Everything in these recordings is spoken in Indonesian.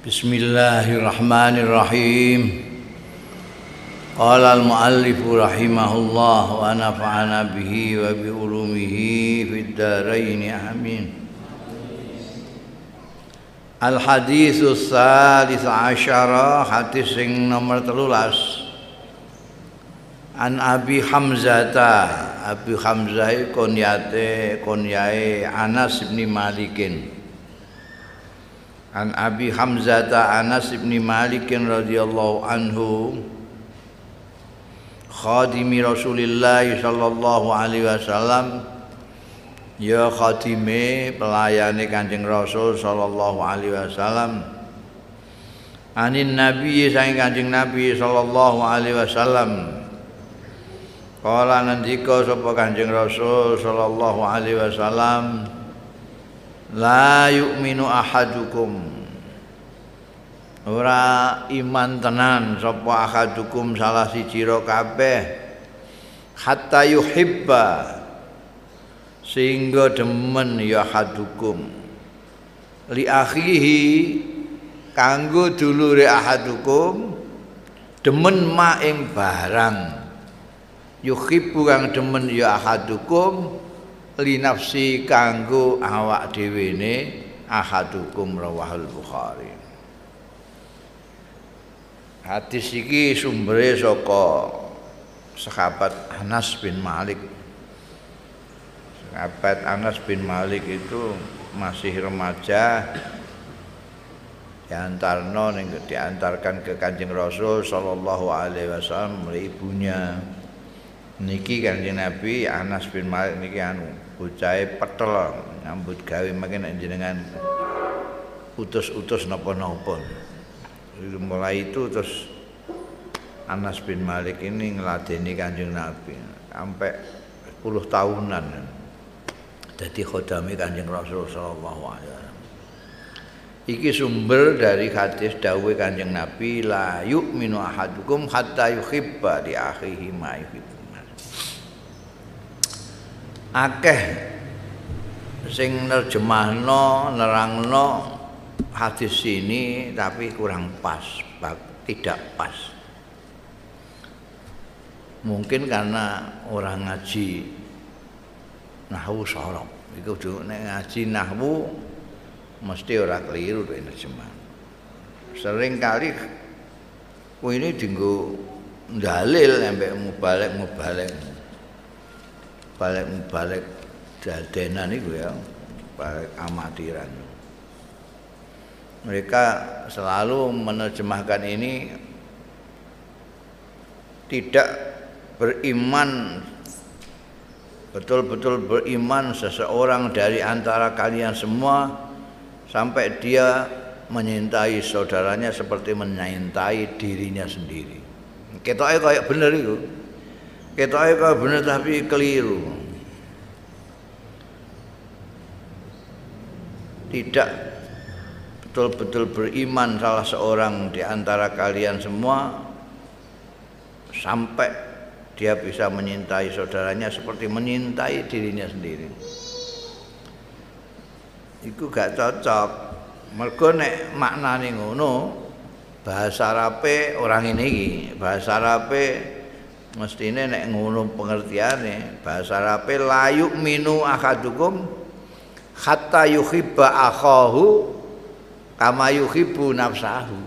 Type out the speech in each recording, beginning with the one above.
Bismillahirrahmanirrahim. Qala al-muallif rahimahullah wa nafa'ana bihi wa bi ulumihi fid dharain amin. Al haditsus salis asyara hadis sing nomor 13. An Abi Hamzata, Abi Hamzah e kunyate kunyae Anas bin Malikin. An Abi Hamzah Anas bin Malik radhiyallahu anhu khadimi Rasulillah sallallahu alaihi wasallam ya khadime pelayane Kanjeng Rasul sallallahu alaihi wasallam. Anin nabi saing Kanjeng Nabi sallallahu alaihi wasallam. Kala nandika sapa Kanjeng Rasul sallallahu alaihi wasallam la yu'minu ahadukum. Ora iman tenan sapa ahadukum salah siji ro kabeh. Hatta yuhibba. Sehingga demen ya ahadukum. Li akhihi kanggo dulure ahadukum demen ma ing barang. Yuhibbu kang demen ya ahadukum li nafsi kanggo awak dhewe ne ahadukum rawahul bukhari. Hadis iki sumbere saka sahabat Anas bin Malik. Sahabat Anas bin Malik itu masih remaja diantarno ning diantarkan ke Kanjeng Rasul sallallahu alaihi wasallam ibunya. Niki Kanjeng Nabi Anas bin Malik niki anu bocahe petel nyambut gawe makin jenengan utus-utus napa-napa. Mulai itu terus Anas bin Malik ini ngeladeni Kanjeng Nabi sampai 10 tahunan. Jadi khodami Kanjeng Rasul sallallahu alaihi wasallam. Iki sumber dari hadis dawuh Kanjeng Nabi la yu'minu ahadukum hatta yuhibba li akhihi ma. Akeh sing nerjemahno nerangno hadis ini tapi kurang pas tidak pas. Mungkin karena orang ngaji nahwu sorok iku nek ngaji nahwu mesti ora keliru nek nerjemah. Sering kali ini dinggo dalil sampai mubalik mubalik balik-balik dadenan itu ya balik amatiran mereka selalu menerjemahkan ini tidak beriman betul-betul beriman seseorang dari antara kalian semua sampai dia menyintai saudaranya seperti menyintai dirinya sendiri. Kita kayak bener itu. Kita kok bener tapi keliru. Tidak betul-betul beriman salah seorang di antara kalian semua sampai dia bisa menyintai saudaranya seperti menyintai dirinya sendiri. Iku gak cocok. Mergo nek maknane ngono, bahasa Arabe orang ini bahasa Arabe mestine nek ngono pengertiane bahasa Arabe layuk minu akadukum hatta yuhibba akhahu kama yuhibbu nafsahu.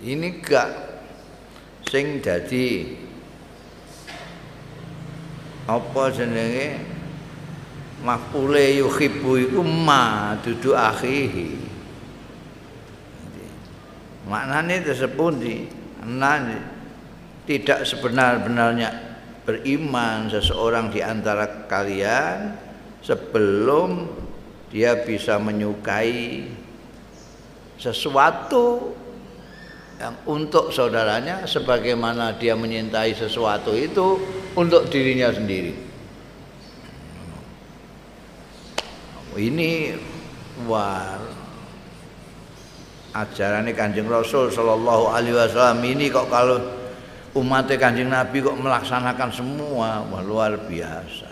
Ini gak sing dadi apa jenenge? Mafule yuhibbu iku ma dudu akhihi. Maknane tesepundi nane tidak sebenar-benarnya beriman seseorang di antara kalian sebelum dia bisa menyukai sesuatu yang untuk saudaranya sebagaimana dia menyintai sesuatu itu untuk dirinya sendiri. Ini war ajaran Kanjeng Rasul Shallallahu Alaihi Wasallam ini kok kalau umat kanjeng Nabi kok melaksanakan semua wah luar biasa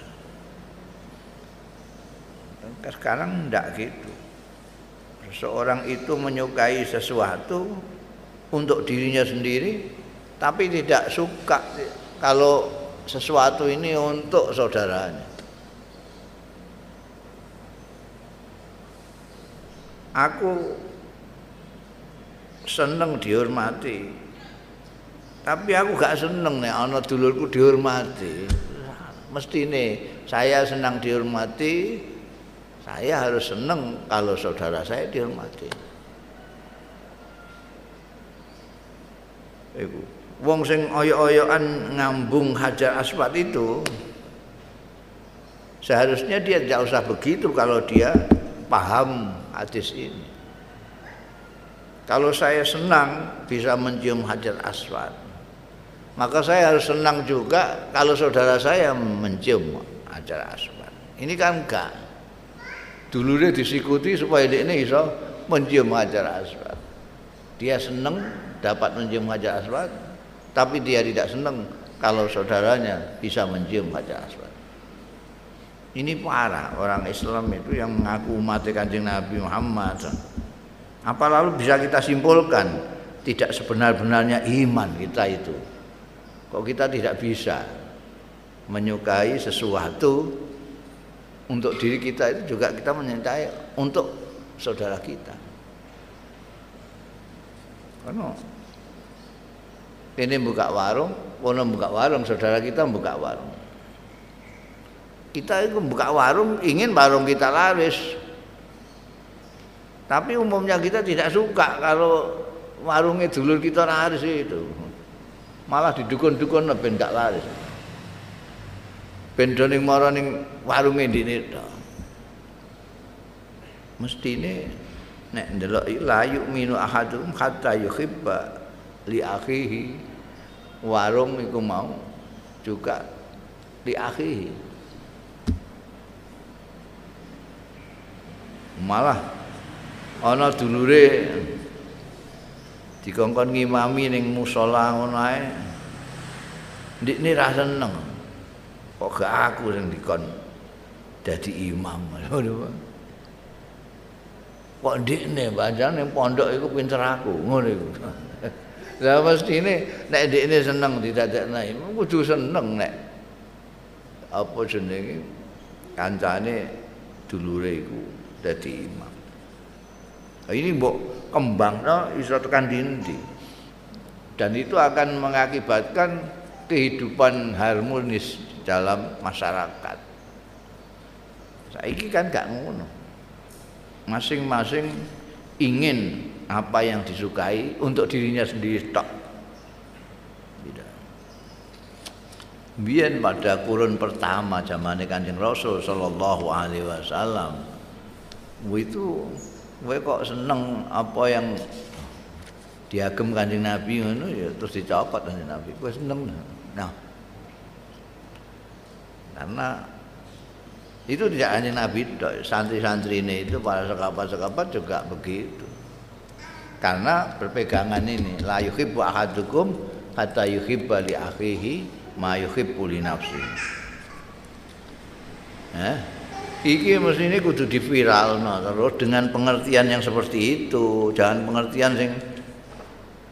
sekarang enggak gitu seorang itu menyukai sesuatu untuk dirinya sendiri tapi tidak suka kalau sesuatu ini untuk saudaranya. Aku seneng dihormati. Tapi aku gak seneng nih ana dulurku dihormati. Mesti nih saya senang dihormati, saya harus seneng kalau saudara saya dihormati. Iku. Wong sing oyo-oyoan ngambung hajar aswad itu seharusnya dia tidak usah begitu kalau dia paham hadis ini. Kalau saya senang bisa mencium hajar aswad, maka saya harus senang juga kalau saudara saya mencium hajar aswad. Ini kan enggak. Dulu dia disikuti supaya dia ini bisa mencium hajar aswad. Dia senang dapat mencium hajar aswad, tapi dia tidak senang kalau saudaranya bisa mencium hajar aswad. Ini parah orang Islam itu yang mengaku umat kanjeng Nabi Muhammad apa lalu bisa kita simpulkan tidak sebenar-benarnya iman kita itu? Kok kita tidak bisa menyukai sesuatu untuk diri kita itu juga kita menyintai untuk saudara kita. Karena ini buka warung, kono buka warung, saudara kita buka warung. Kita itu buka warung ingin warung kita laris, tapi umumnya kita tidak suka kalau warungnya dulur kita laris itu. Malah didukun-dukun ben gak laris. Ben doning mara ning warunge ndine Mesti ini nek ndelok la yu'minu ahadum hatta yuhibba li akhihi. Warung iku mau juga li akhihi. Malah ana dulure dikongkon ngimami ning musala ngono ae. Ndikne ra seneng. Kok gak aku sing dikon dadi imam? Kok ndikne pancen ning pondok iku pinter aku ngono iku. Lah mestine nek ndikne seneng didadekna imam kudu seneng nek. Apa jenenge? Kancane dulure iku dadi imam. Ini mbok kembang no, iso tekan dindi dan itu akan mengakibatkan kehidupan harmonis dalam masyarakat. Saiki kan gak ngono. Masing-masing ingin apa yang disukai untuk dirinya sendiri tok. Tidak. Biar pada kurun pertama zaman Kanjeng Rasul sallallahu alaihi wasallam itu kowe kok seneng apa yang diagem kanjeng Nabi ngono ya terus dicopot kanjeng Nabi. Kowe seneng. Nah. Karena itu tidak hanya Nabi santri-santri ini itu para sekapat-sekapat juga begitu. Karena berpegangan ini la yuhibbu ahadukum hatta yuhibba li akhihi ma yuhibbu li nafsihi. Eh? Iki ini kudu diviralno terus dengan pengertian yang seperti itu jangan pengertian sing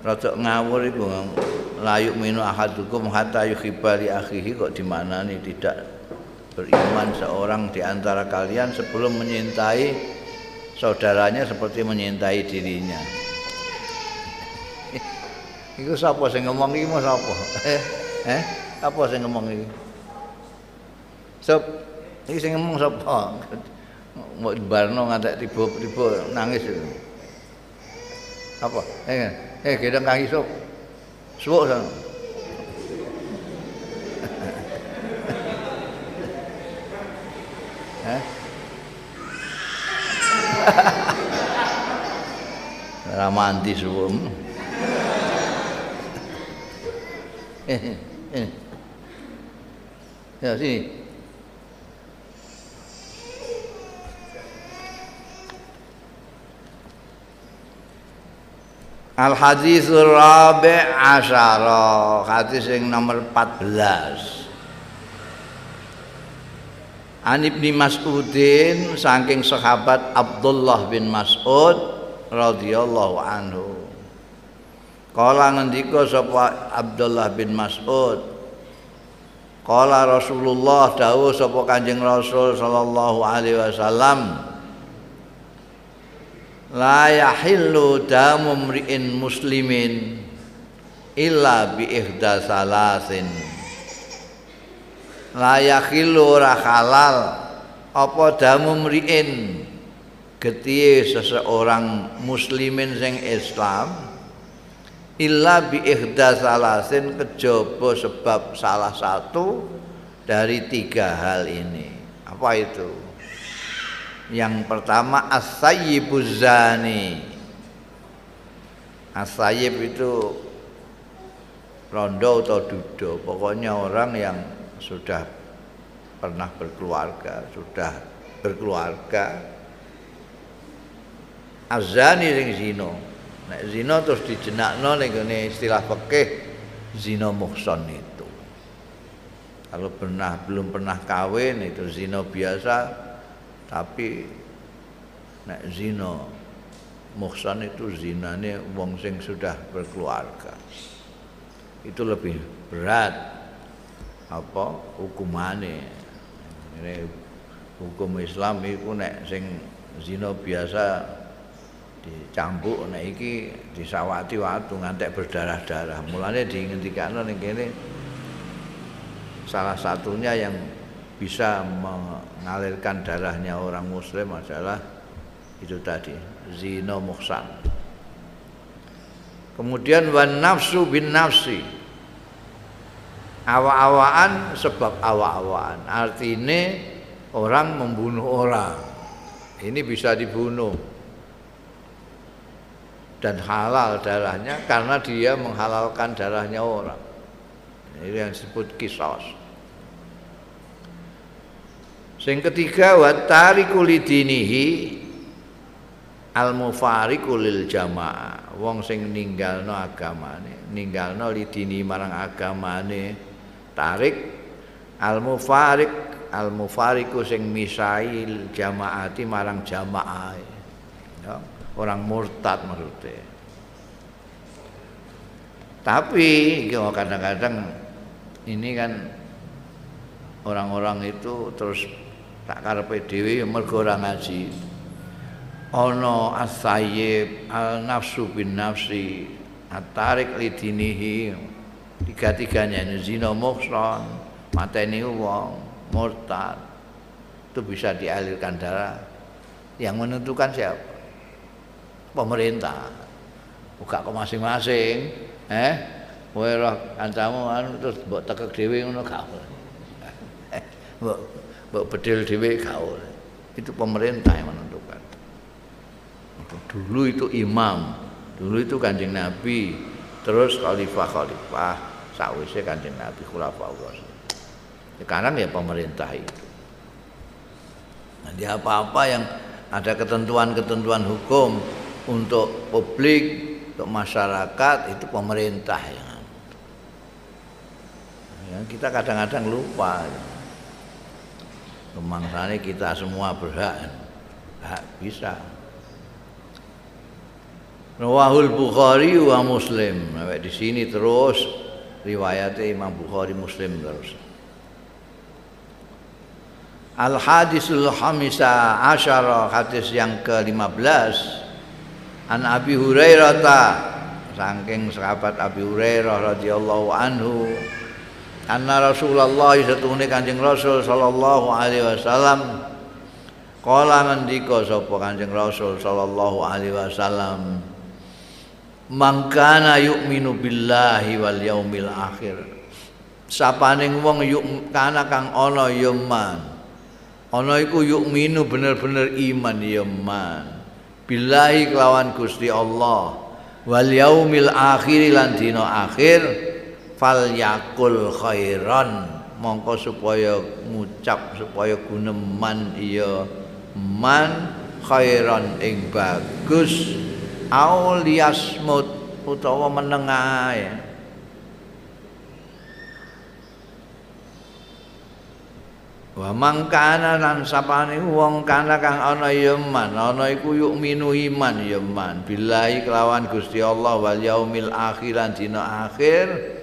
rada ngawur iku layuk minu ahadukum hatta yuhibba li akhihi kok di mana nih tidak beriman seorang di antara kalian sebelum menyintai saudaranya seperti menyintai dirinya Iku sapa sing ngomong iki mau sapa? Eh, eh, apa sing ngomong iki? Sop Iki sing ngomong sapa? Mau barno ngantek tiba-tiba nangis. Apa? Eh, eh gedang kaki sok. Suwuk sana. Ramanti suwuk. Eh, eh. Ya sini. Al hadisul rabi' asyara hadis yang nomor 14 An Ibni Mas'udin saking sahabat Abdullah bin Mas'ud radhiyallahu anhu. Kala ngendika sapa Abdullah bin Mas'ud Kala Rasulullah dawuh sapa Kanjeng Rasul sallallahu alaihi wasallam La yahillu damu mri'in muslimin illa bi ihda salasin. La yakhilu ora halal apa damu mriin? Getihe seseorang muslimin sing Islam illa bi ihda salasin kejaba sebab salah satu dari tiga hal ini. Apa itu yang pertama as-sayyibuz zani itu rondo atau dudo pokoknya orang yang sudah pernah berkeluarga, sudah berkeluarga. Azani sing zina. Nek zina terus dijenakno ning istilah fikih zina muhson itu. Kalau pernah belum pernah kawin itu zina biasa tapi nek zina muhson itu zinane wong sing sudah berkeluarga. Itu lebih berat apa hukumane ini hukum Islam itu nek sing zina biasa dicambuk nek iki disawati watu ngantek berdarah-darah mulane dingendikane ning kene salah satunya yang bisa mengalirkan darahnya orang muslim adalah itu tadi zina muhsan. Kemudian wan nafsu bin nafsi. Awa-awaan sebab awa-awaan artinya orang membunuh orang. Ini bisa dibunuh. Dan halal darahnya karena dia menghalalkan darahnya orang. Ini yang disebut kisos Sing ketiga wa tariku lidinihi al mufariqu lil jamaah. Wong sing ninggalno agamane, ninggalno lidini marang agamane. Tarik al mufarik al mufariku sing misail jamaati marang jamaah. Ya, orang murtad maksudnya. Tapi kadang-kadang ini kan orang-orang itu terus tak karepe dhewe ya mergo ora ngaji. Ana as-sayyib al nafsu bin nafsi at-tarik lidinihi. Tiga-tiganya ini zina muhsan mateni wong murtad. Itu bisa dialirkan darah. Yang menentukan siapa? Pemerintah. Buka ke masing-masing eh? Kowe roh kancamu anu terus mbok tekek dhewe ngono gak mbok bedil dhewe gak itu pemerintah yang menentukan. Dulu itu imam dulu itu kanjeng nabi terus khalifah khalifah sakwise kanjeng Nabi khulafaur sekarang ya pemerintah itu. Nanti apa-apa yang ada ketentuan-ketentuan hukum untuk publik untuk masyarakat itu pemerintah yang ya, kita kadang-kadang lupa kemangsane kita semua berhak hak bisa Rawahul Bukhari wa Muslim. Sampai di sini terus riwayatnya Imam Bukhari Muslim terus. Al hadisul hamisa asyara hadis yang ke-15 An Abi Hurairah ta saking sahabat Abi Hurairah radhiyallahu anhu anna Rasulullah satune Kanjeng Rasul sallallahu alaihi wasallam. Kala ngendika sapa Kanjeng Rasul sallallahu alaihi wasallam? Mangkana yu'minu billahi wal yaumil akhir. Sapaning wong yuk kana kang ana ya man. Ana iku yu'minu bener-bener iman ya man. Billahi kelawan Gusti Allah. Wal yaumil akhir lan dina akhir fal yakul khairan. Mongko supaya ngucap supaya guneman iya. Man khairan ing bagus auliasmut utawa menengah Wa mangkana lan sapane wong kana kang ana ya man, ana iku yuk minu iman ya man. Billahi kelawan Gusti Allah wal yaumil akhir lan dina akhir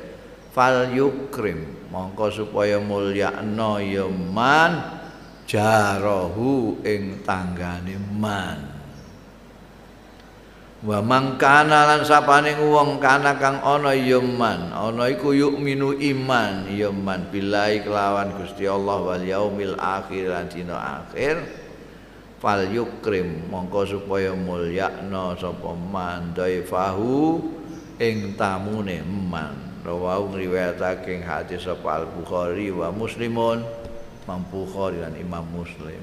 fal yukrim. Mongko supaya mulyakno ya man jarahu ing tanggane man. wa mangkana lan sapane wong kana kang ana yaman ana iku minu iman yaman billahi kelawan Gusti Allah wal yaumil akhir lan dina akhir. Fal yukrim. Mongko supaya mulyakna sapa man daifahu ing tamune man rawau ngriwayatake hadis sapa al bukhari wa muslimun Imam Bukhari dan Imam Muslim.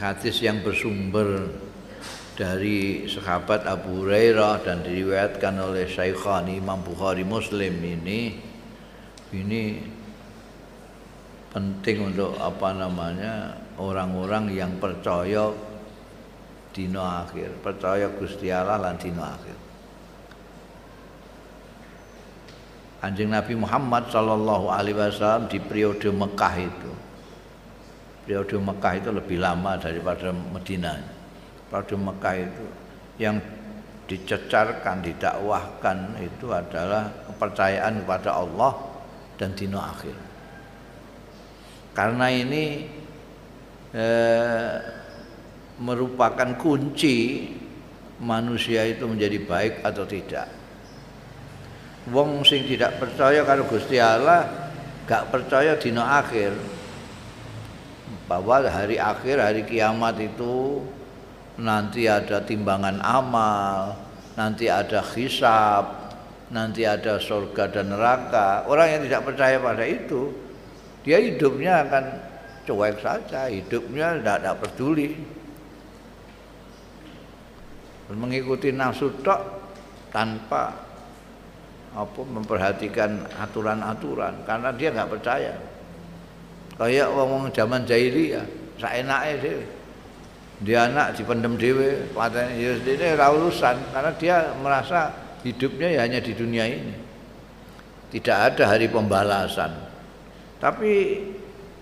hadis yang bersumber dari sahabat Abu Hurairah dan diriwayatkan oleh Syaikhan Imam Bukhari Muslim ini ini penting untuk apa namanya orang-orang yang percaya dino akhir, percaya Gusti Allah lan dino akhir. Anjing Nabi Muhammad Sallallahu Alaihi Wasallam di periode Mekah itu periode Mekah itu lebih lama daripada Medina. Periode Mekah itu yang dicecarkan, didakwahkan itu adalah kepercayaan kepada Allah dan dino akhir. Karena ini eh, merupakan kunci manusia itu menjadi baik atau tidak. Wong sing tidak percaya kalau Gusti Allah gak percaya dino akhir bahwa hari akhir hari kiamat itu nanti ada timbangan amal, nanti ada hisab, nanti ada surga dan neraka. Orang yang tidak percaya pada itu, dia hidupnya akan cuek saja, hidupnya tidak, tidak peduli. Mengikuti nafsu tok tanpa apa memperhatikan aturan-aturan karena dia nggak percaya. Kayak wong-wong zaman jahiliyah saenake dhewe. Dia anak dipendem dhewe patene ya dene ora urusan karena dia merasa hidupnya ya hanya di dunia ini. Tidak ada hari pembalasan. Tapi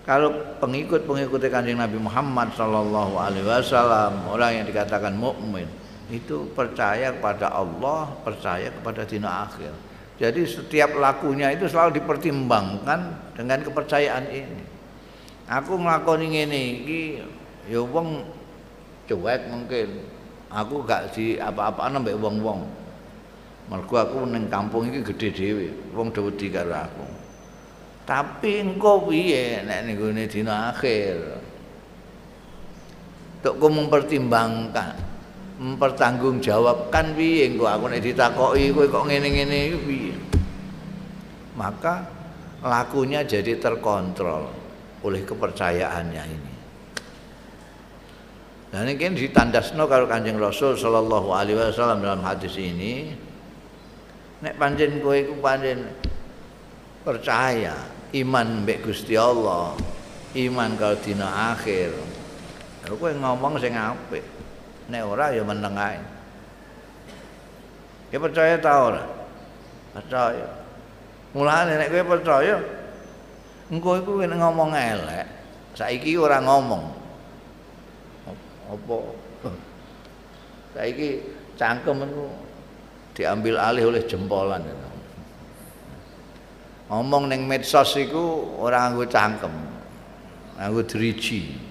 kalau pengikut-pengikut kanjeng Nabi Muhammad Sallallahu Alaihi Wasallam orang yang dikatakan mukmin itu percaya kepada Allah, percaya kepada dina akhir. Jadi setiap lakunya itu selalu dipertimbangkan dengan kepercayaan ini. Aku nglakoni ngene iki ya wong cuek mungkin. Aku gak di apa-apaan mbek wong-wong. Mergo aku ning kampung iki gedhe dhewe wong wedi karo aku. Tapi engko piye nek ning dina akhir? Tok mempertimbangkan mempertanggungjawabkan piye engko aku nek ditakoki kowe kok ngene-ngene piye maka lakunya jadi terkontrol oleh kepercayaannya ini. Dan ini kan ditandasno kalau Kanjeng Rasul sallallahu alaihi wasallam dalam hadis ini nek panjen kowe iku panjen percaya iman mbek Gusti Allah, iman kalau dina akhir. Kowe ngomong sing apik. Nek ora ya meneng ae. Ya percaya ta ora? Percaya. Mulane nek kowe percaya, engko iku ngomong elek saiki ora ngomong apa saiki cangkem itu diambil alih oleh jempolan ngomong ning medsos iku ora nganggo cangkem nganggo driji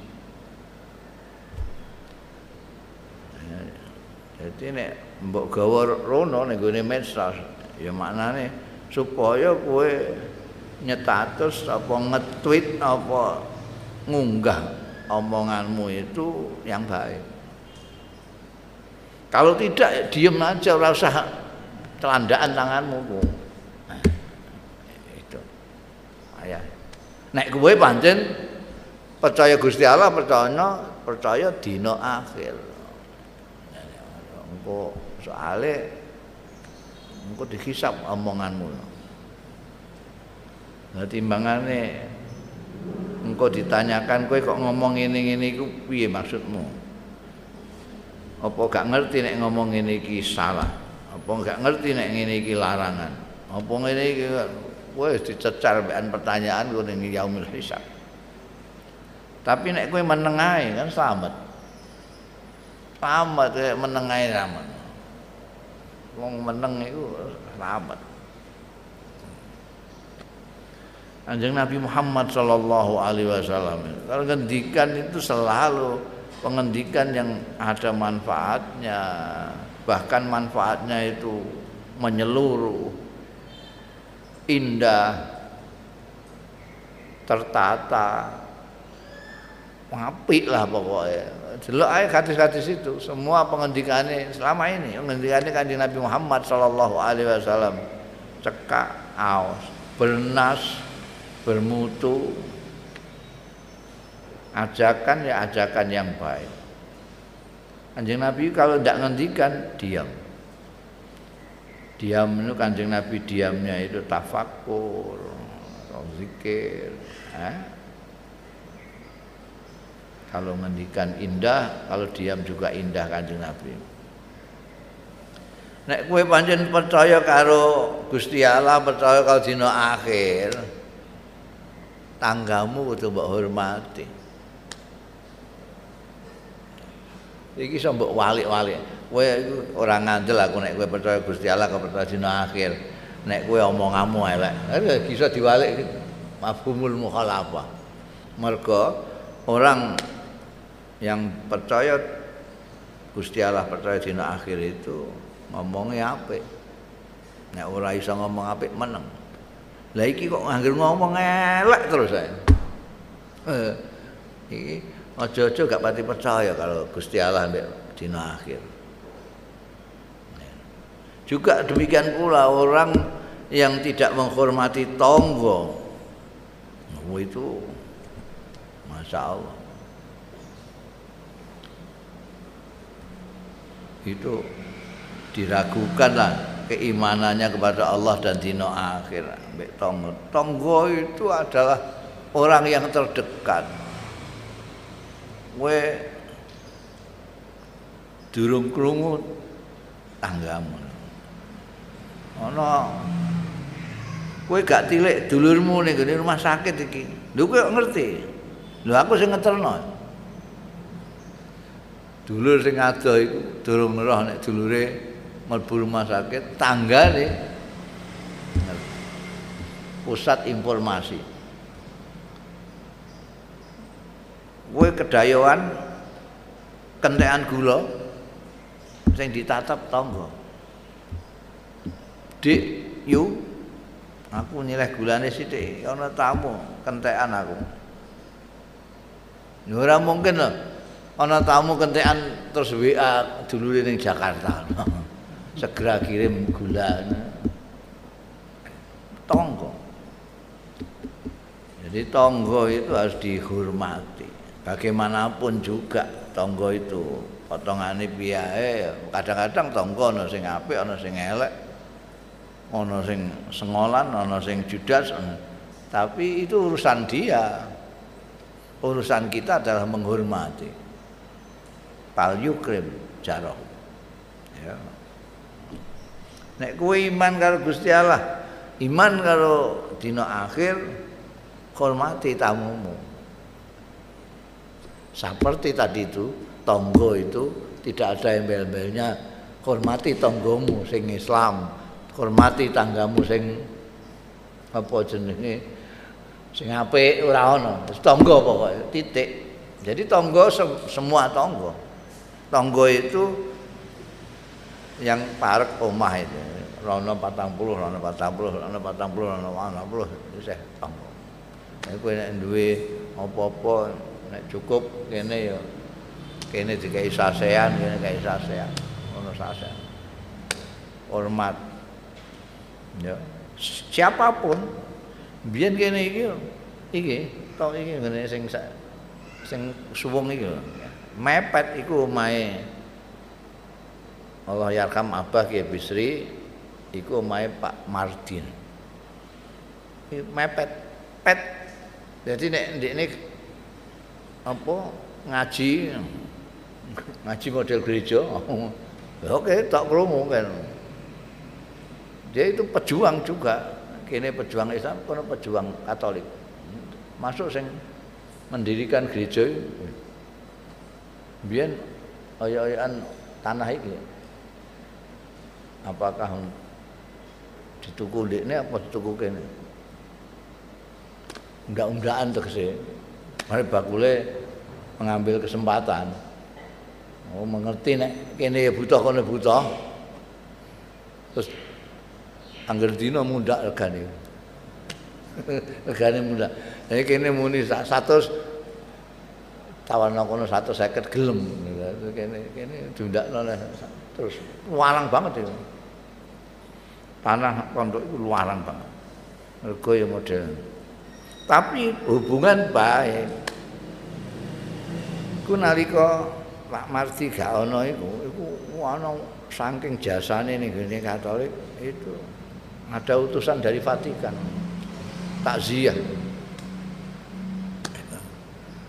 jadi nek mbok gawa rono ning gone medsos ya maknane supaya kowe nyetatus apa nge-tweet apa ngunggah omonganmu itu yang baik. Kalau tidak ya diem aja ora usah telandaan tanganmu. Nah, itu. Ayah. Nek kowe pancen percaya Gusti Allah, percaya percaya dina akhir. Engko soalnya engko dihisap omonganmu. Nah timbangane engkau ditanyakan kowe kok ngomong ini ini iku piye maksudmu? Apa gak ngerti nek ngomong ini iki salah? Apa gak ngerti nek ngene iki larangan? Apa ngene iki wis dicecar mbekan pertanyaan kowe ning yaumil hisab. Tapi nek kowe meneng ae kan selamat. Selamat kowe meneng ae selamat. Wong meneng iku selamat. Anjing Nabi Muhammad Shallallahu Alaihi Wasallam. Kalau ngendikan itu selalu pengendikan yang ada manfaatnya, bahkan manfaatnya itu menyeluruh, indah, tertata, apik lah pokoknya. Delok ae hadis-hadis itu, semua pengendikannya selama ini pengendikannya kan Nabi Muhammad Shallallahu Alaihi Wasallam cekak, aus, bernas, bermutu ajakan ya ajakan yang baik kanjeng Nabi kalau tidak ngendikan diam diam itu kanjeng Nabi diamnya itu tafakur zikir eh? Kalau ngendikan indah kalau diam juga indah kanjeng Nabi Nek kue pancen percaya karo Gusti Allah, percaya kalau dina akhir, tanggamu kudu mbok hormati. Iki iso mbok walik-walik. Kowe ora ngandel aku nek kowe percaya Gusti Allah kok percaya dina akhir. Nek kowe omonganmu elek, iso diwalik mafhumul mukhalafah. Mergo orang yang percaya Gusti Allah percaya dina akhir itu ngomongnya apik. Nek ora iso ngomong apik meneng. Lah iki kok nganggur ngomong elek terus saya. Eh, iki aja-aja gak pati percaya kalau Gusti Allah mbek dina akhir. Juga demikian pula orang yang tidak menghormati tonggo. Oh, itu Masya Allah. Itu diragukan lah keimanannya kepada Allah dan dino akhir. Tonggo. Tonggo itu adalah orang yang terdekat. We durung krungu tanggamu. Ana kowe gak tilik dulurmu ning rumah sakit iki. Lho kowe ngerti? Lho aku sing ngeterno dulur sing adoh iku durung roh nek dulure mlebu rumah sakit tangga nih pusat informasi. Gue kedayoan kentean gula sing ditatap tonggo dik yu aku nilai gulane sithik ana tamu kentean aku. Ora mungkin loh ana tamu kentean terus WA dulu ning Jakarta. Segera kirim gula. Tonggo. Jadi tonggo itu harus dihormati. Bagaimanapun juga tonggo itu potongannya biaya kadang-kadang tonggo ada sing apik ada sing elek ada sing sengolan ada sing judas. Tapi itu urusan dia. Urusan kita adalah menghormati pal yukrim jaroh ya Nek kowe iman karo Gusti Allah, iman karo dina akhir, hormati tamumu. Seperti tadi itu, tonggo itu tidak ada embel-embelnya. Hormati tonggomu sing Islam, hormati tanggamu sing apa jenenge sing apik ora ana. Tonggo pokoke titik. Jadi tonggo semua tonggo. Tonggo itu yang parek omah itu. Rono 40 rono 40 rono 40 rono 40 isih tanggo nek kowe nek duwe apa-apa nek cukup kene ya kene dikai sasean kene dikai sasean ono sasean hormat. Ya siapa pun biyen kene iki iki tok iki ngene sing sing suwung iki mepet iku omahe Allah yarham Abah Kiai Bisri iku omahe Pak Mardin. Mepet pet. Jadi nek ndekne apa ngaji ngaji model gereja. Ya oke, tak krungu kan. dia itu pejuang juga kini pejuang Islam kono pejuang Katolik masuk sing mendirikan gereja biar oyo-oyoan tanah ini apakah dituku ini apa dituku kene? Undak-undakan tegese. Mari bakule mengambil kesempatan. Oh mengerti nek kene ya butuh kono butuh. Terus angger dina mundak regane. Regane mundak. Nek kene muni 100 tawana kono 150 gelem. Kene kene diundakno terus walang banget itu. Tanah pondok itu luaran banget. Mergo ya model. Tapi hubungan baik. Ku nalika Pak Marti gak ana iku iku ana saking jasane ning gene Katolik itu ada utusan dari Vatikan. Takziah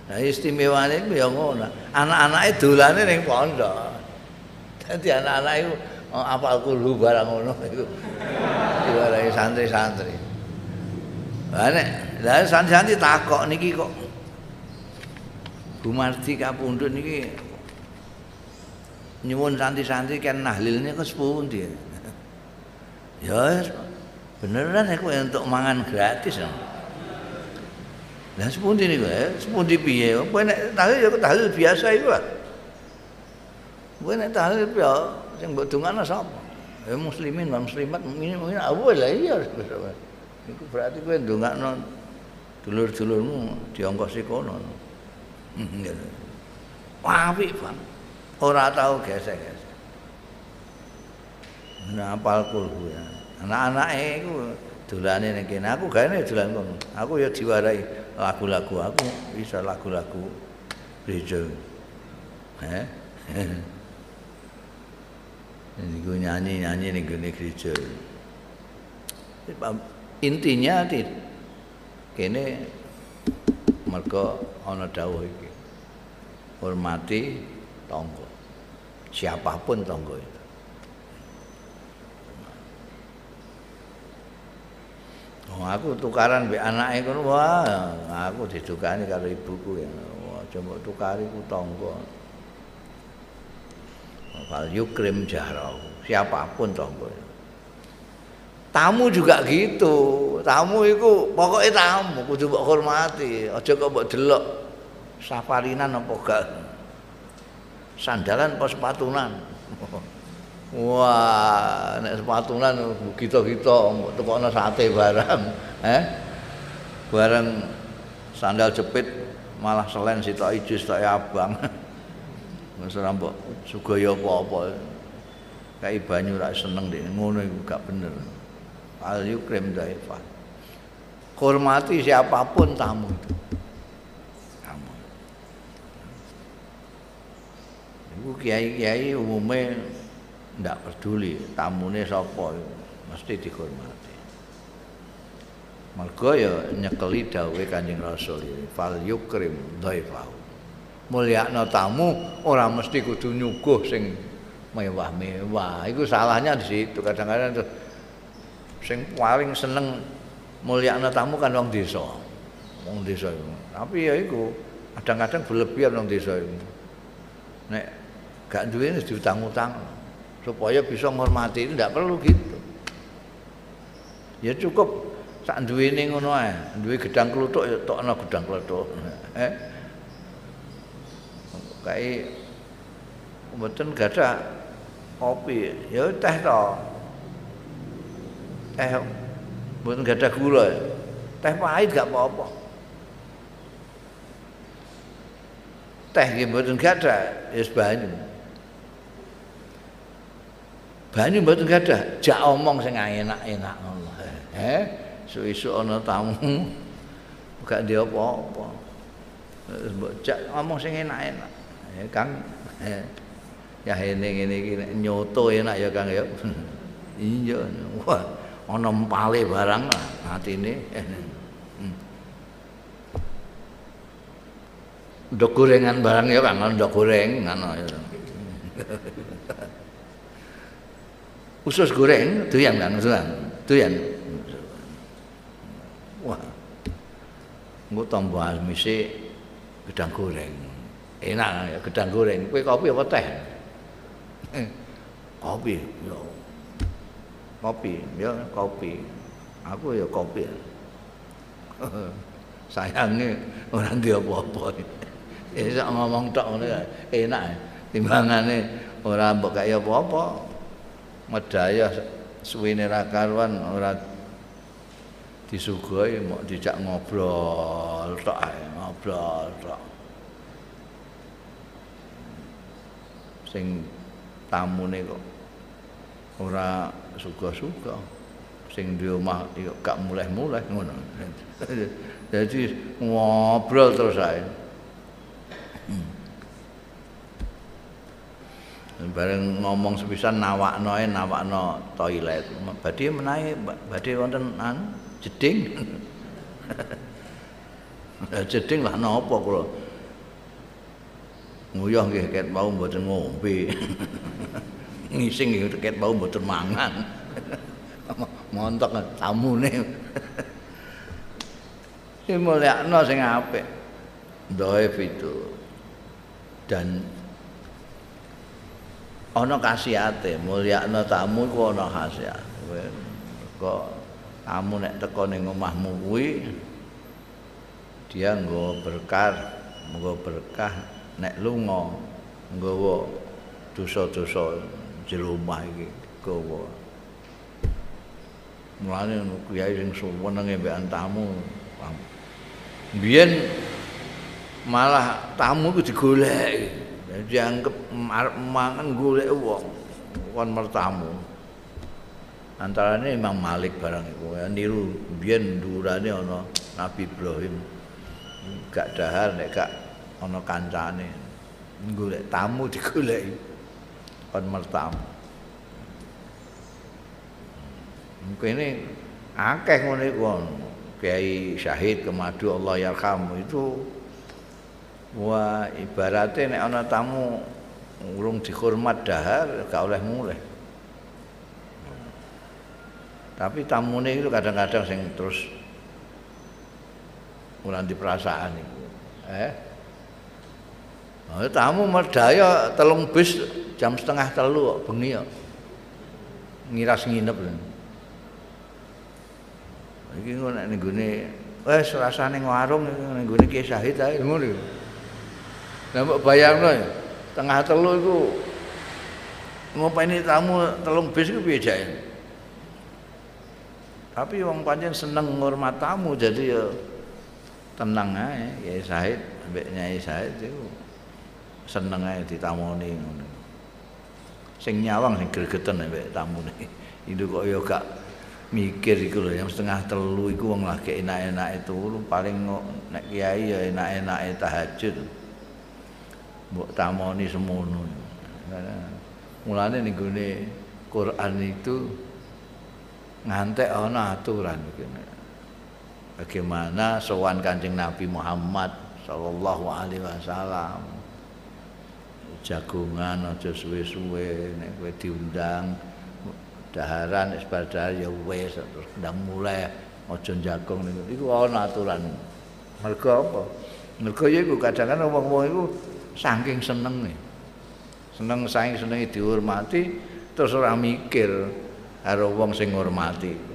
Nah istimewanya itu ya ngono. Anak-anaknya dolane ning pondok. Dadi anak-anak itu oh, apal kulhu barang ngono iku. Diwarai santri-santri. Lah nek lah santri-santri takok niki kok Bu Marti kapundhut niki nyuwun santri-santri kan nahlilnya kok sepundi. Ya beneran aku untuk mangan gratis. Ya. Lah sepundi niku? Eh? Sepundi piye? Kowe nek tahlil ya tahlil biasa iku lah. Kowe nek tahlil ya sing mbok dongakno sapa? Ya muslimin wa muslimat mukminin mukmin awal lah iya. Iku berarti kowe ndongakno dulur-dulurmu diongkosi kono. Wah, apik, Bang. Ora tau gesek-gesek. Nah, apal kulhu ya. Anak-anake iku dolane ning kene. Aku gaene dolan kono. Aku ya diwarai lagu-lagu aku bisa lagu-lagu gereja. Eh? Ini gue nyanyi-nyanyi nih gue gereja. Intinya kene mereka ana dawuh iki. Hormati tonggo. Siapa pun tonggo itu. Oh, aku tukaran mbek anake kono wah aku didukani karo ibuku ya. Wah, coba tukari ku tangga. Fal yukrim jarau, siapa pun tangga. Tamu juga gitu. Tamu itu pokoknya tamu kudu mbok hormati, aja kok mbok delok safarinan apa gak. Sandalan apa sepatunan. Wah, nek sepatunan kita-kita tukokno sate barang, eh? Barang sandal jepit malah selen sitok ijo sitok abang. Wis ora mbok sugaya apa-apa. Kayak banyu seneng dek ngono iku gak bener. Al yukrim daifa. Hormati siapa pun tamu itu. Tamu. Iku kiai-kiai umumnya ndak peduli tamune sapa mesti dihormati. Mergo ya nyekeli dawuhe Kanjeng Rasul fal yukrim dhaifahu mulyakno tamu ora mesti kudu nyuguh sing mewah-mewah. Iku salahnya di situ kadang-kadang tuh. Sing paling seneng mulyakno tamu kan wong desa. Wong desa itu. Tapi ya iku kadang-kadang berlebihan wong desa itu. Nek gak duwe diutang-utang supaya bisa menghormati itu tidak perlu gitu. Ya cukup. Sak duwene ngono ae. Duwe gedang kluthuk ya tokno gedang kluthuk. Eh? Kae mboten gadah kopi. Ya teh to. Teh mboten gadah gula. Teh pahit gak apa-apa. Teh nggih mboten gadah ya banyu banyu mboten gadah jak omong sing enak-enak ngono. Eh suwi-suwi ana tamu. Gak ndek apa-apa. Mbok jak omong sing enak-enak. Eh Kang eh ya ini ngene iki nyoto enak ya Kang ya. Iya wah ana empale barang atine ndok gorengan barang ya Kang ndok goreng ngono ya usus goreng doyan kan doyan doyan. Wah. Engko tambah amise gedang goreng. Enak ya gedang goreng. Kowe kopi apa teh? Eh, kopi yo kopi ya kopi. Aku ya kopi. Sayangnya orang dia apa-apa. Ya ngomong ngono enak. Timbangane ora mbok kaya apa-apa medaya suwene ra karuan ora disuguhi mau dijak ngobrol tok ngobrol tok sing tamune kok ora suka-suka sing di omah gak mulai-mulai ngono jadi ngobrol terus ae hmm. Bareng ngomong sepisan nawakno e nawakno toilet. Badhe menawi badhe wonten an jeding. Jeding lah napa kula? Nguyah nggih ket mau mboten ngombe. Ngising nggih ket mau mboten mangan. Montok tamune. Sing mulyakno sing apik. Dhaif itu dan ana kasihate mulyakno tamu iku ana khasiat. Kok tamu nek teko ning omahmu kuwi dia nggo berkah nggo berkah nek lunga nggawa dosa-dosa jero omah iki gawa mulane kiai sing senenge mbek tamu biyen malah tamu ku digoleki dianggep mangan golek wong kon mertamu. Antarane Imam Malik barang ya niru biyen durane ana Nabi Ibrahim. Gak dahar nek gak ana kancane. Golek tamu digoleki kon mertamu. Mungkin akeh ngono iku. Kiai Syahid Kemadu Allah yarhamu itu wah ibaratnya nek ana tamu urung dihormat dahar gak oleh mulai. Tapi tamune itu kadang-kadang sing terus mulai di perasaan itu. Eh? Oh, tamu merdaya telung bis jam setengah telu bengi ya. Ngiras nginep. Iki ngono nek nggone wis rasane warung ning nggone Ki Syahid ae ngono. Lah mbok bayangno ya, tengah telu iku ngopeni tamu telung bis piye jae. Tapi wong pancen seneng ngurmat tamu jadi ya tenang ae ya Syahid mbek Nyai Syahid iku seneng ae ditamoni ngono. Sing nyawang sing gregeten mbek tamune. Itu kok ya gak mikir iku lho yang setengah telu iku wong lagi enak-enak itu paling nek kiai ya enak-enake tahajud mbok tamoni semono. Mulane ning gone Quran itu ngantek ana aturan bagaimana sowan Kanjeng Nabi Muhammad sallallahu alaihi wasallam. Jagungan aja suwe-suwe nek kowe diundang daharan wis badal ya wis terus ndang mulai aja jagung niku iku ana aturan. Mergo apa? Mergo ya kadang-kadang wong-wong iku saking senenge seneng saking senenge dihormati terus ora mikir karo wong sing ngurmati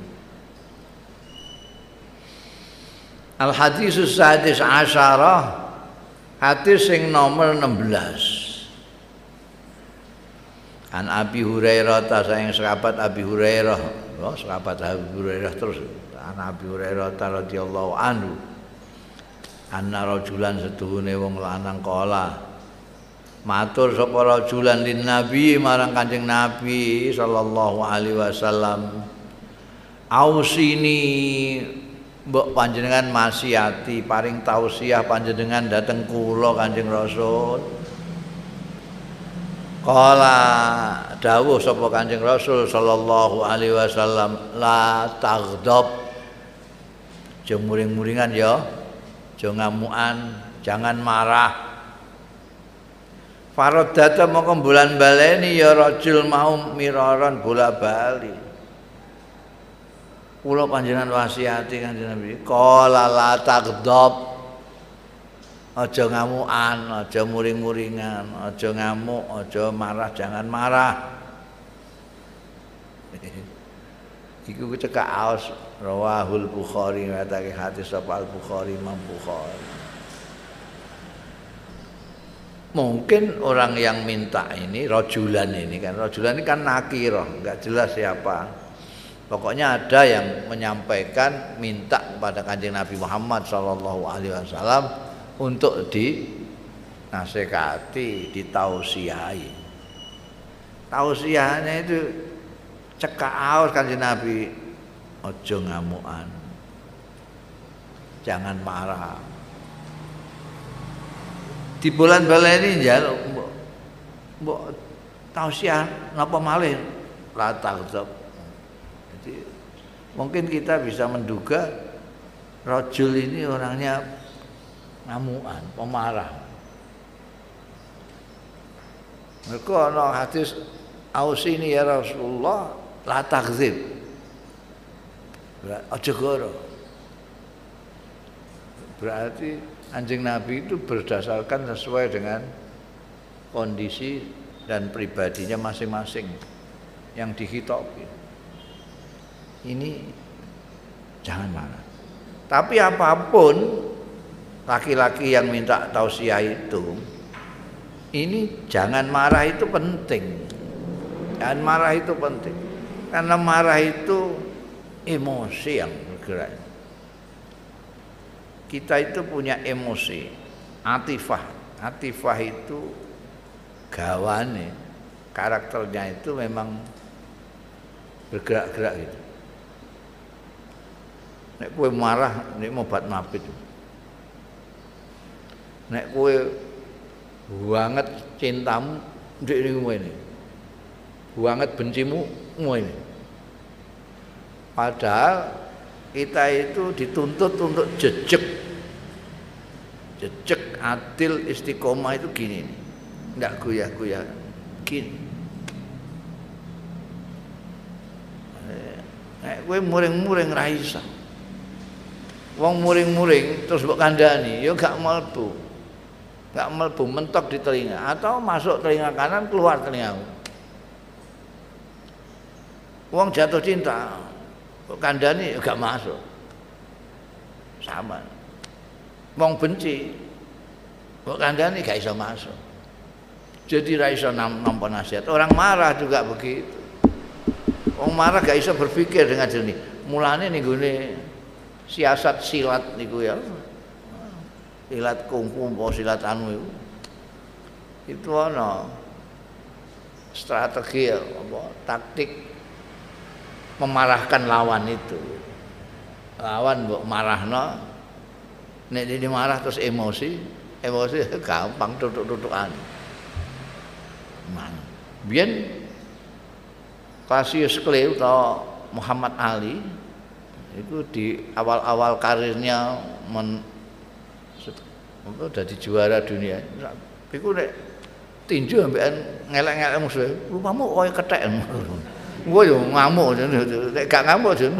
Al hadis sadis asyara hadis sing nomor 16 An Abi Hurairah ta sayang sahabat Abi Hurairah. Oh, sahabat Abi Hurairah terus. An Abi Hurairah radhiyallahu anhu. Anna rajulan setuhune wong lanang kala. Matur sapa rajulan lin Nabi marang Kanjeng Nabi sallallahu alaihi wasallam. Ausini mbok panjenengan masihati paring tausiah panjenengan dateng kula Kanjeng Rasul. Kala dawuh sapa Kanjeng Rasul sallallahu alaihi wasallam la taghdab. Aja muring-muringan ya. Aja ngamukan, jangan marah. Farodata mau bulan baleni ya rajul mau miraron bola bali. Kula panjenengan wasiati Kanjeng Nabi, qala la taghdab. Aja ngamukan, aja muring-muringan, aja ngamuk, aja marah, jangan marah. Iku cekak aos rawahul Bukhari ngatake hadis sapa Al Bukhari Imam Bukhari. Mungkin orang yang minta ini rojulan ini kan rojulan ini kan nakiro nggak jelas siapa Pokoknya ada yang menyampaikan minta kepada kanjeng Nabi Muhammad Shallallahu Alaihi Wasallam untuk di nasihati, ditausiai. Tausiahnya itu cekak aus kanjeng Nabi, ojo ngamuan, jangan marah. Di bulan baleni ya, mbok tausiah napa malih la jadi mungkin kita bisa menduga rojul ini orangnya ngamuan, pemarah. Mereka ada hadis ini ya Rasulullah la. Aja goro. Berarti anjing Nabi itu berdasarkan sesuai dengan kondisi dan pribadinya masing-masing yang dihitopi ini jangan marah. Tapi apa pun laki-laki yang minta tausiah itu ini jangan marah itu penting. Jangan marah itu penting. Karena marah itu emosi yang bergerak. Kita itu punya emosi, atifah. Atifah itu gawane, karakternya itu memang bergerak-gerak gitu. Nek kowe marah nek mobat mapit. Nek kowe banget cintamu ndek niku ngene. Banget bencimu ngene. Padahal kita itu dituntut untuk jejak jejak adil istiqomah itu gini enggak goyah-goyah. Gini. Nek kowe muring-muring ra iso. Wong muring-muring terus mbok kandhani ya gak mlebu. Gak mlebu mentok di telinga. Atau masuk telinga kanan keluar telinga wong jatuh cinta kok kandhani? Ya gak masuk. Sama. Wong benci. Kok kandhani? Gak iso masuk. Jadi ra iso nampa nasihat. Orang marah juga begitu. Wong marah gak iso berpikir dengan jernih mulane ning gone siasat silat niku ya. Silat kungfu apa silat anu itu itu ana strategi apa taktik memarahkan lawan itu. Lawan mbok marahno nek ini marah terus emosi emosi gampang tutuk-tutukan. Man biyen Cassius Clay atau Muhammad Ali itu di awal-awal karirnya men jadi juara dunia. Itu nek tinju ambekan ngelek-ngelek musuh rupamu koyo kethek gua yo ngamuk nek gak ngamuk jen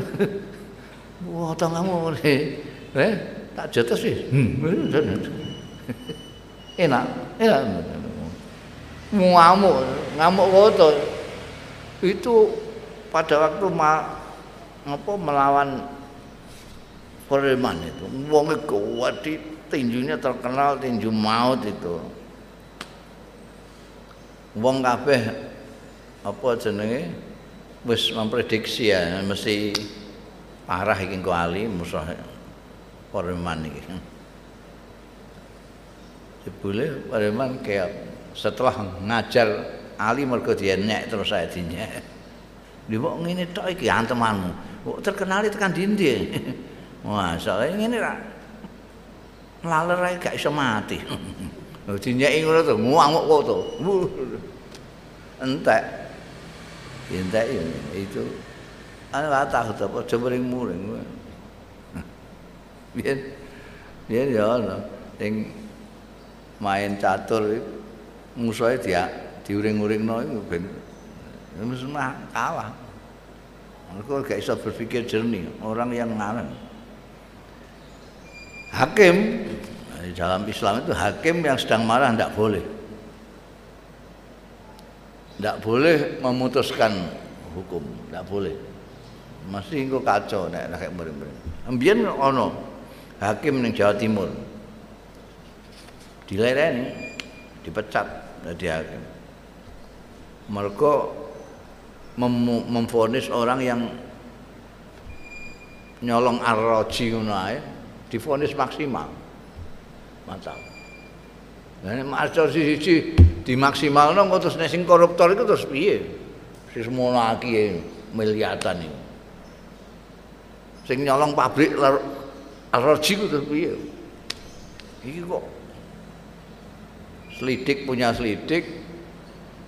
wah ta ngamuk eh tak sih hmm, enak enak. Ngamuk ngamuk kok itu pada waktu ma apa melawan preman itu wong kuat di tinjunya terkenal tinju maut itu. Wong kabeh apa jenenge wis memprediksi ya mesti parah iki engko ali musuh preman iki jebule preman kayak setelah ngajar Ali mergo dienyek terus saya dinyek. Di kok ngene tok iki antemanmu. Kok terkenal tekan dindi. Masalah ngene ra. Laler ae gak iso mati. Lho dinyeki ngono to, ngamuk kok. Entek. Entek itu ana lah tahu apa jemring-muring. Biyen biyen ya ana sing main catur musuhe dia diuring-uringno iku ben mesti kalah. Mereka gak bisa berpikir jernih, orang yang nganen. Hakim di dalam Islam itu hakim yang sedang marah tidak boleh. Tidak boleh memutuskan hukum, tidak boleh. Masih engko kacau nek nek mring-mring. Mbiyen ono hakim ning Jawa Timur. Dilereni, dipecat dari hakim. Mereka mem memfonis orang yang nyolong arroji ngono ae difonis maksimal. Mantap. Lah nek maksud siji dimaksimalno kok terus nek koruptor iku terus piye? Sing semono aki miliatan iki. Sing nyolong pabrik arroji ku terus piye? Iki kok selidik punya selidik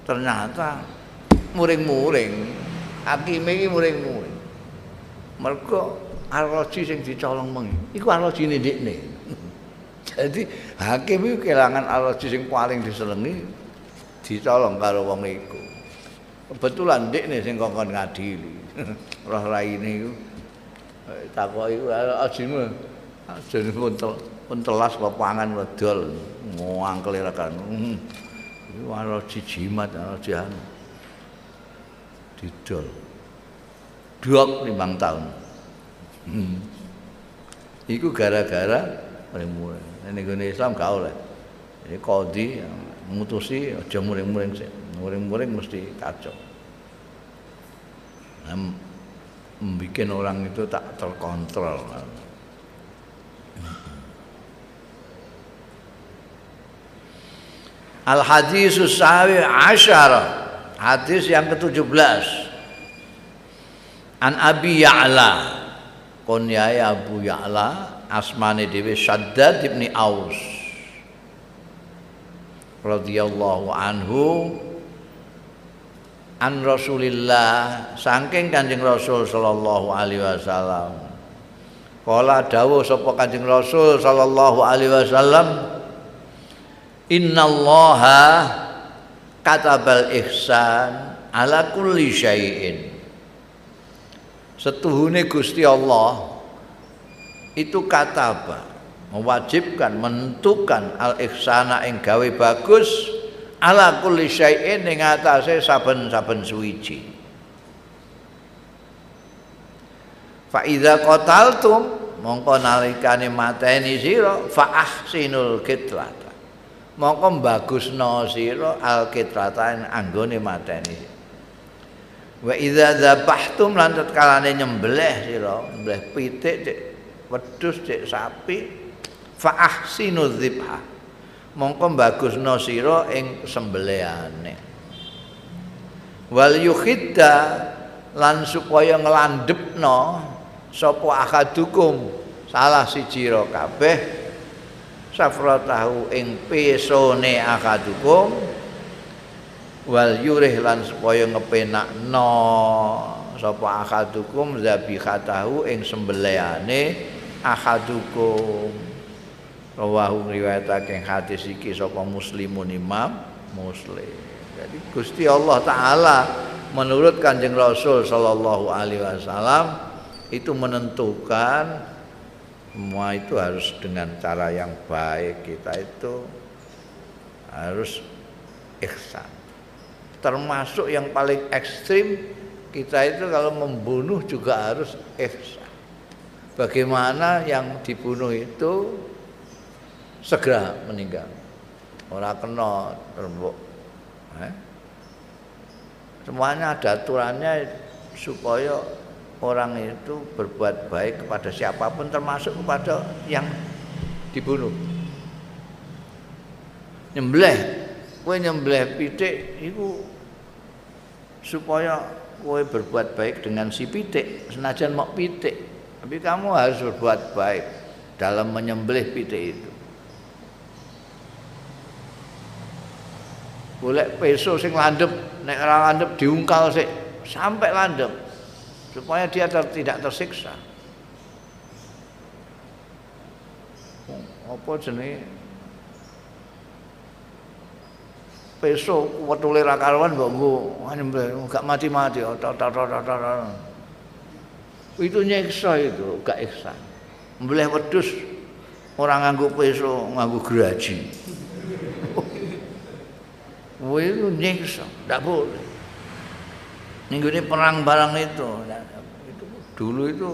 ternyata muring-muring hakime iki muring-muring mergo arloji sing dicolong mengi iku arlojine ndekne jadi hakim itu kehilangan arloji sing paling disenengi dicolong karo wong iku. Kebetulan ndekne sing kongkon ngadili. Roh raine iku. Takoki iku ajimu. Ajene kuntel kuntelas pepangan wedol. Ngangkel rekan iku arloji jimat arloji anu. Didol. Dok limang tahun. Hmm. iku gara-gara muring-muring ini Islam gak oleh. Ini kodi mutusi aja muring-muring sih muring-muring mesti kacau nah, membuat orang itu tak terkontrol Al hadisus sawi asyara Hadis yang ke-17. An Abi Ya'la. Kunyai Abu Ya'la asmane dhewe Shaddad ibni Aus. Radhiyallahu anhu an Rasulillah saking Kanjeng Rasul sallallahu alaihi wasallam. Kala dawuh sapa Kanjeng Rasul sallallahu alaihi wasallam Innallaha katabal ihsan ala kulli syai'in setuhune Gusti Allah itu kataba mewajibkan menentukan al ihsana ing gawe bagus ala kulli syai'in ing atase saben-saben suwiji. Fa idza qataltum mongko nalikane mateni sira fa ahsinul qitlah mongko bagusno sira alkitratan anggone mateni. Wa idza dzabhtum lan tatkalane nyembelih sira nyembelih pitik wedhus sapi fa ahsinu dzibha mongko bagusno sira ing sembelihane. Wal yukhidda lan supaya nglandepno sapa akadukum salah siji ro kabeh. Safratahu ing pesone akadukum wal yurih lan supaya ngepenakno sapa akadukum zabihatahu ing sembelihane akadukum rawahu riwayatake hadis iki sapa muslimun imam muslim. Jadi Gusti Allah taala menurut Kanjeng Rasul sallallahu alaihi wasallam itu menentukan semua itu harus dengan cara yang baik kita itu harus ihsan. Termasuk yang paling ekstrim kita itu kalau membunuh juga harus ihsan. Bagaimana yang dibunuh itu segera meninggal. Orang kena terbuk eh? semuanya ada aturannya supaya orang itu berbuat baik kepada siapa pun termasuk kepada yang dibunuh. Nyembelih. Kue nyembelih pitik itu supaya kue berbuat baik dengan si pitik. Senajan mau pitik tapi kamu harus berbuat baik dalam menyembelih pitik itu boleh peso sing landep nek ora landep diungkal sih sampai landep supaya dia ter, tidak tersiksa. Apa jenis peso wetule ra karuan mbok nggo gak mati-mati itu nyeksa itu gak ihsan mbeleh wedhus orang nganggo peso nganggo geraji Itu nyiksa, tidak boleh. Minggu ini perang barang itu, itu dulu itu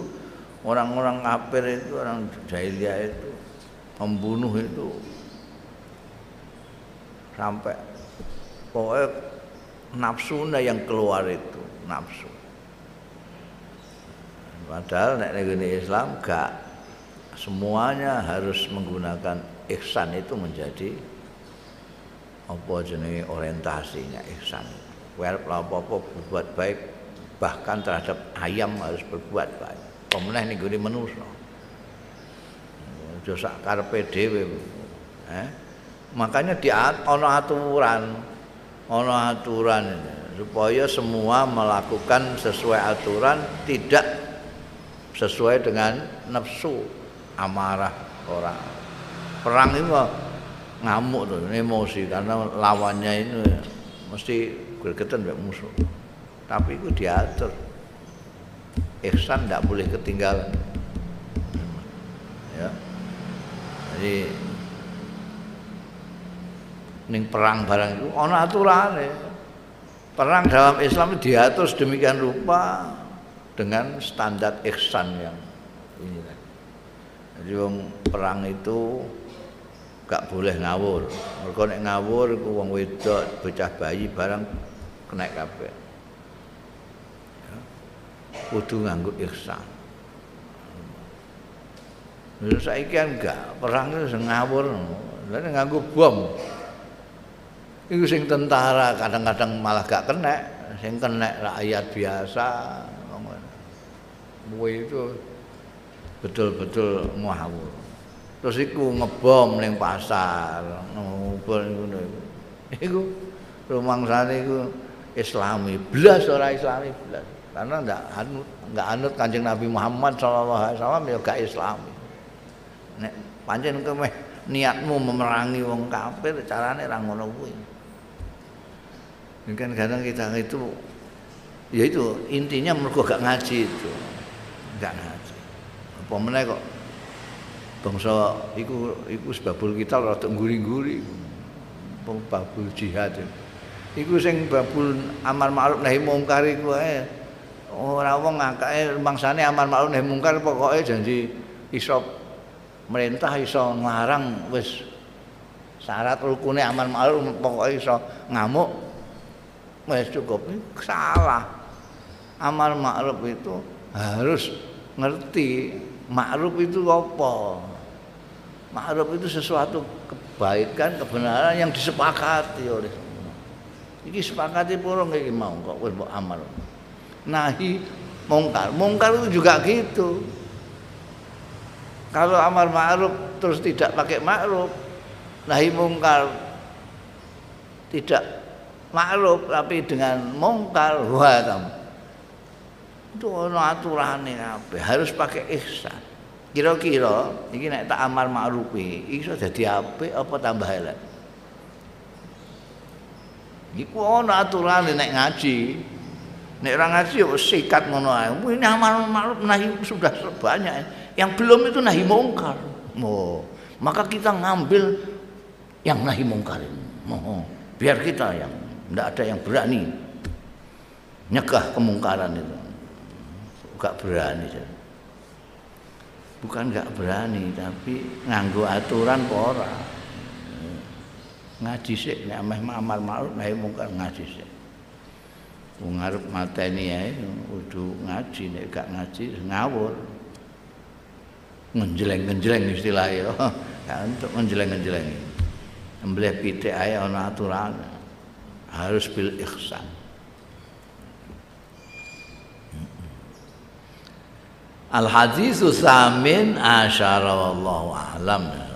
orang-orang kafir itu, orang jahiliyah itu membunuh itu sampai pokoknya nafsu yang keluar itu nafsu. Padahal nek negeri Islam gak semuanya harus menggunakan ihsan itu menjadi apa jenenge orientasinya ihsan. Well, apa-apa berbuat baik bahkan terhadap ayam harus berbuat baik. Pemenang ning gone manusa. Aja sak karepe dhewe. Eh? Makanya di ana aturan, ana aturan supaya semua melakukan sesuai aturan tidak sesuai dengan nafsu amarah orang. Perang itu ngamuk tuh, emosi karena lawannya itu mesti gregetan mbek musuh. Tapi itu diatur. Ihsan tidak boleh ketinggalan. Ya. Jadi ning perang barang itu ana aturane. Perang dalam Islam diatur sedemikian rupa dengan standar ihsan yang ini. Jadi perang itu gak boleh ngawur. Mergo nek ngawur iku wong wedok, bocah bayi barang kena kabeh. Ya. Kudu nganggo ihsan. Lha saiki kan enggak, perang itu ngawur. Lah nganggo bom. Iku sing tentara kadang-kadang malah gak kena, sing kena rakyat biasa. Kuwi itu betul-betul ngawur. Terus iku ngebom ning pasar ngebom ngono iku rumangsane iku islami blas ora islami blas. Karena ndak anut ndak anut kanjeng Nabi Muhammad sallallahu alaihi wasallam ya gak islami. Nek pancen kowe niatmu memerangi wong kafir carane ra ngono kuwi. Kan kadang kita itu ya itu intinya mergo gak ngaji itu. Gak ngaji. Apa kok bangsa iku iku sebabul kita rada nguri-nguri babul jihad. Iku sing babul amar ma'ruf nahi mungkar iku ae. Ora wong ngakake mangsane amar ma'ruf nahi mungkar pokoke janji iso merintah iso nglarang wis. Syarat rukune amar ma'ruf pokoke iso ngamuk wis cukup. Salah. Amar ma'ruf itu harus ngerti ma'ruf itu apa Ma'ruf itu sesuatu kebaikan, kebenaran yang disepakati oleh semua. Iki sepakati purung iki mau kok wis mbok amal. Nahi mungkar. Mungkar itu juga gitu. Kalau amar ma'ruf terus tidak pakai ma'ruf, nahi mungkar tidak ma'ruf tapi dengan mungkar wah itu ana aturane harus pakai ihsan. Kira-kira iki nek tak amar ma'rufi, iso dadi apik apa tambah elek? Iku ana aturane nek ngaji. Nek ora ngaji ya sikat ngono ae. Ini amar ma'ruf nahi sudah banyak. Yang belum itu nahi mungkar. Oh, maka kita ngambil yang nahi mungkar. Oh, biar kita yang tidak ada yang berani nyegah kemungkaran itu. Enggak berani. Bukan nggak berani tapi nganggo aturan kok ora. Ngaji sik nek ameh amal ma'ruf nahi mungkar ngaji sik. Wong arep mateni kudu ngaji nek gak ngaji ngawur. Ngenjleng-ngenjleng istilahnya ya untuk ngenjleng-ngenjleng embleh pitik ae ana aturan. Harus bil ihsan Al hadis samin asyara wallahu a'lam.